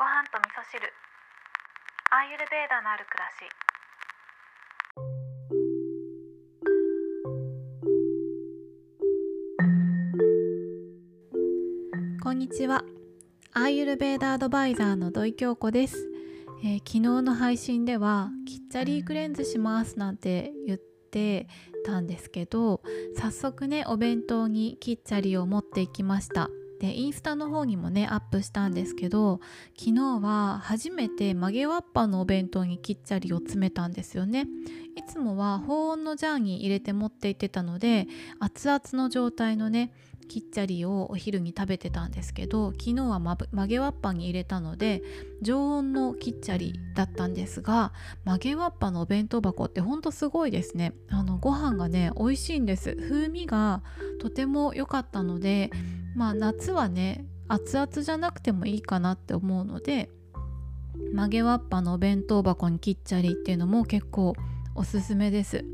ご飯と味噌汁。アーユルベーダのある暮らし。こんにちは。アーユルベーダアドバイザーの土井京子です、えー昨日の配信ではキッチャリークレンズしますなんて言ってたんですけど早速ねお弁当にキッチャリを持っていきました。でインスタの方にもねアップしたんですけど昨日は初めて曲げわっぱのお弁当にキッチャリを詰めたんですよねいつもは保温のジャーに入れて持って行ってたので熱々の状態のねキッチャリをお昼に食べてたんですけど昨日は曲げわっぱに入れたので常温のキッチャリだったんですが曲げわっぱのお弁当箱ってほんとすごいですね。あのご飯がね美味しいんです。風味がとても良かったのでまあ夏はね熱々じゃなくてもいいかなって思うので曲げわっぱのお弁当箱にキッチャリっていうのも結構おすすめです。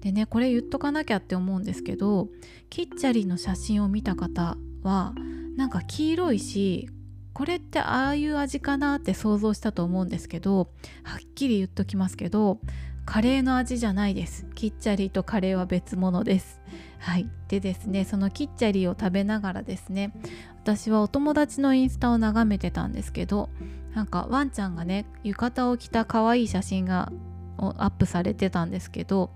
でねこれ言っとかなきゃって思うんですけどキッチャリの写真を見た方はなんか黄色いしこれってああいう味かなって想像したと思うんですけどはっきり言っときますけどカレーの味じゃないです。キッチャリとカレーは別物です。はい。でですねそのキッチャリを食べながらですね私はお友達のインスタを眺めてたんですけどなんかワンちゃんがね浴衣を着た可愛い写真がアップされてたんですけど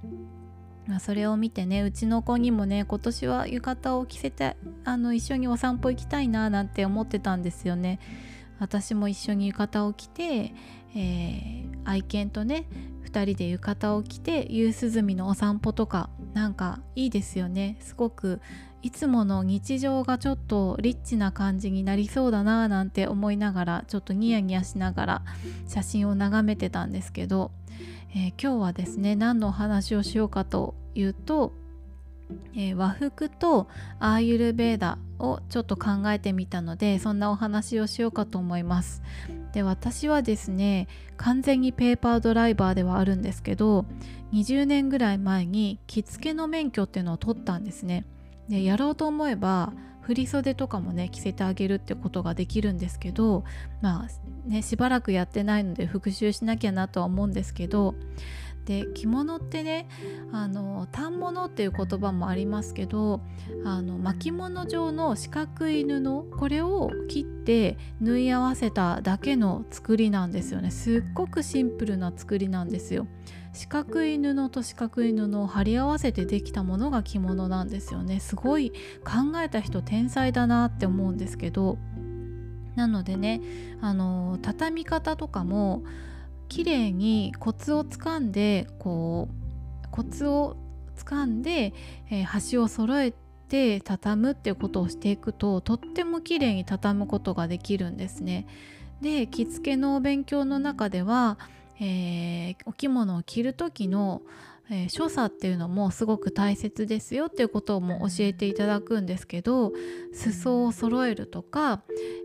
それを見てねうちの子にもね今年は浴衣を着せてあの一緒にお散歩行きたいななんて思ってたんですよね。私も一緒に浴衣を着て、えー愛犬とね2人で浴衣を着て夕涼みのお散歩とかなんかいいですよねすごくいつもの日常がちょっとリッチな感じになりそうだななんて思いながらちょっとニヤニヤしながら写真を眺めてたんですけど、えー今日はですね何のお話をしようかというと、えー和服とアーユルベーダをちょっと考えてみたのでそんなお話をしようかと思います。で私はですね完全にペーパードライバーではあるんですけど20年ぐらい前に着付けの免許っていうのを取ったんですね。でやろうと思えば振り袖とかもね着せてあげるってことができるんですけどまあねしばらくやってないので復習しなきゃなとは思うんですけどで着物ってねあの反物っていう言葉もありますけどあの巻物状の四角い布これを切って縫い合わせただけの作りなんですよね。すっごくシンプルな作りなんですよ。四角い布と四角い布を貼り合わせてできたものが着物なんですよねすごい考えた人天才だなって思うんですけどなのでねあの畳み方とかも綺麗にコツをつかんでこうコツをつかんで、えー端を揃えて畳むっていうことをしていくととっても綺麗に畳むことができるんですね。で着付けのお勉強の中では、えーお着物を着る時の、えー所作っていうのもすごく大切ですよっていうことも教えていただくんですけど裾を揃えるとか、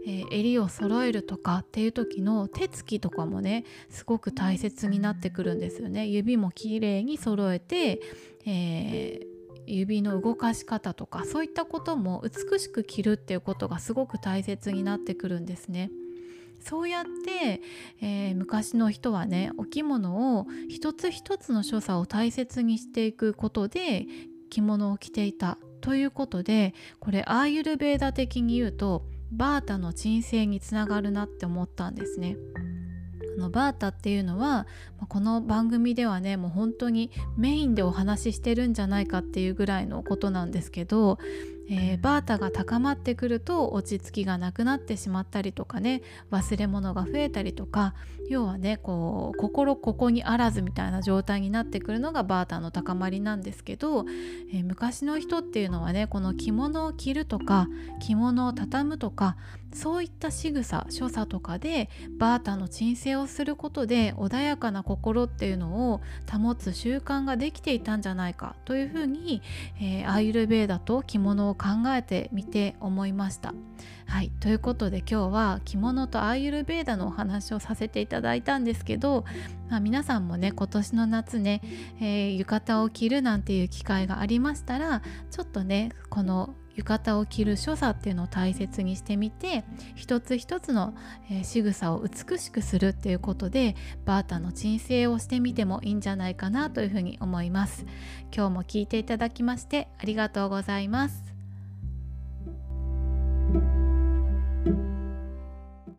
えー襟を揃えるとかっていう時の手つきとかもねすごく大切になってくるんですよね。指もきれいに揃えて、えー指の動かし方とかそういったことも美しく着るっていうことがすごく大切になってくるんですね。そうやって、えー昔の人はねお着物を一つ一つの所作を大切にしていくことで着物を着ていたということでこれアーユルベーダ的に言うとバータの鎮静につながるなって思ったんですね。あのバータっていうのはこの番組ではねもう本当にメインでお話ししてるんじゃないかっていうぐらいのことなんですけど、えーバータが高まってくると落ち着きがなくなってしまったりとかね忘れ物が増えたりとか要はねこう心ここにあらずみたいな状態になってくるのがバータの高まりなんですけど、えー昔の人っていうのはねこの着物を着るとか着物を畳むとかそういった仕草所作とかでバータの鎮静をすることで穏やかな心っていうのを保つ習慣ができていたんじゃないかというふうに、えーアーユルベーダと着物をを考えてみて思いました。はい。ということで今日は着物とアーユルベーダのお話をさせていただいたんですけど、まあ、皆さんもね今年の夏ね、えー浴衣を着るなんていう機会がありましたらちょっとねこの浴衣を着る所作っていうのを大切にしてみて一つ一つの、えー、仕草を美しくするっていうことでバータの鎮静をしてみてもいいんじゃないかなというふうに思います。今日も聞いていただきましてありがとうございます。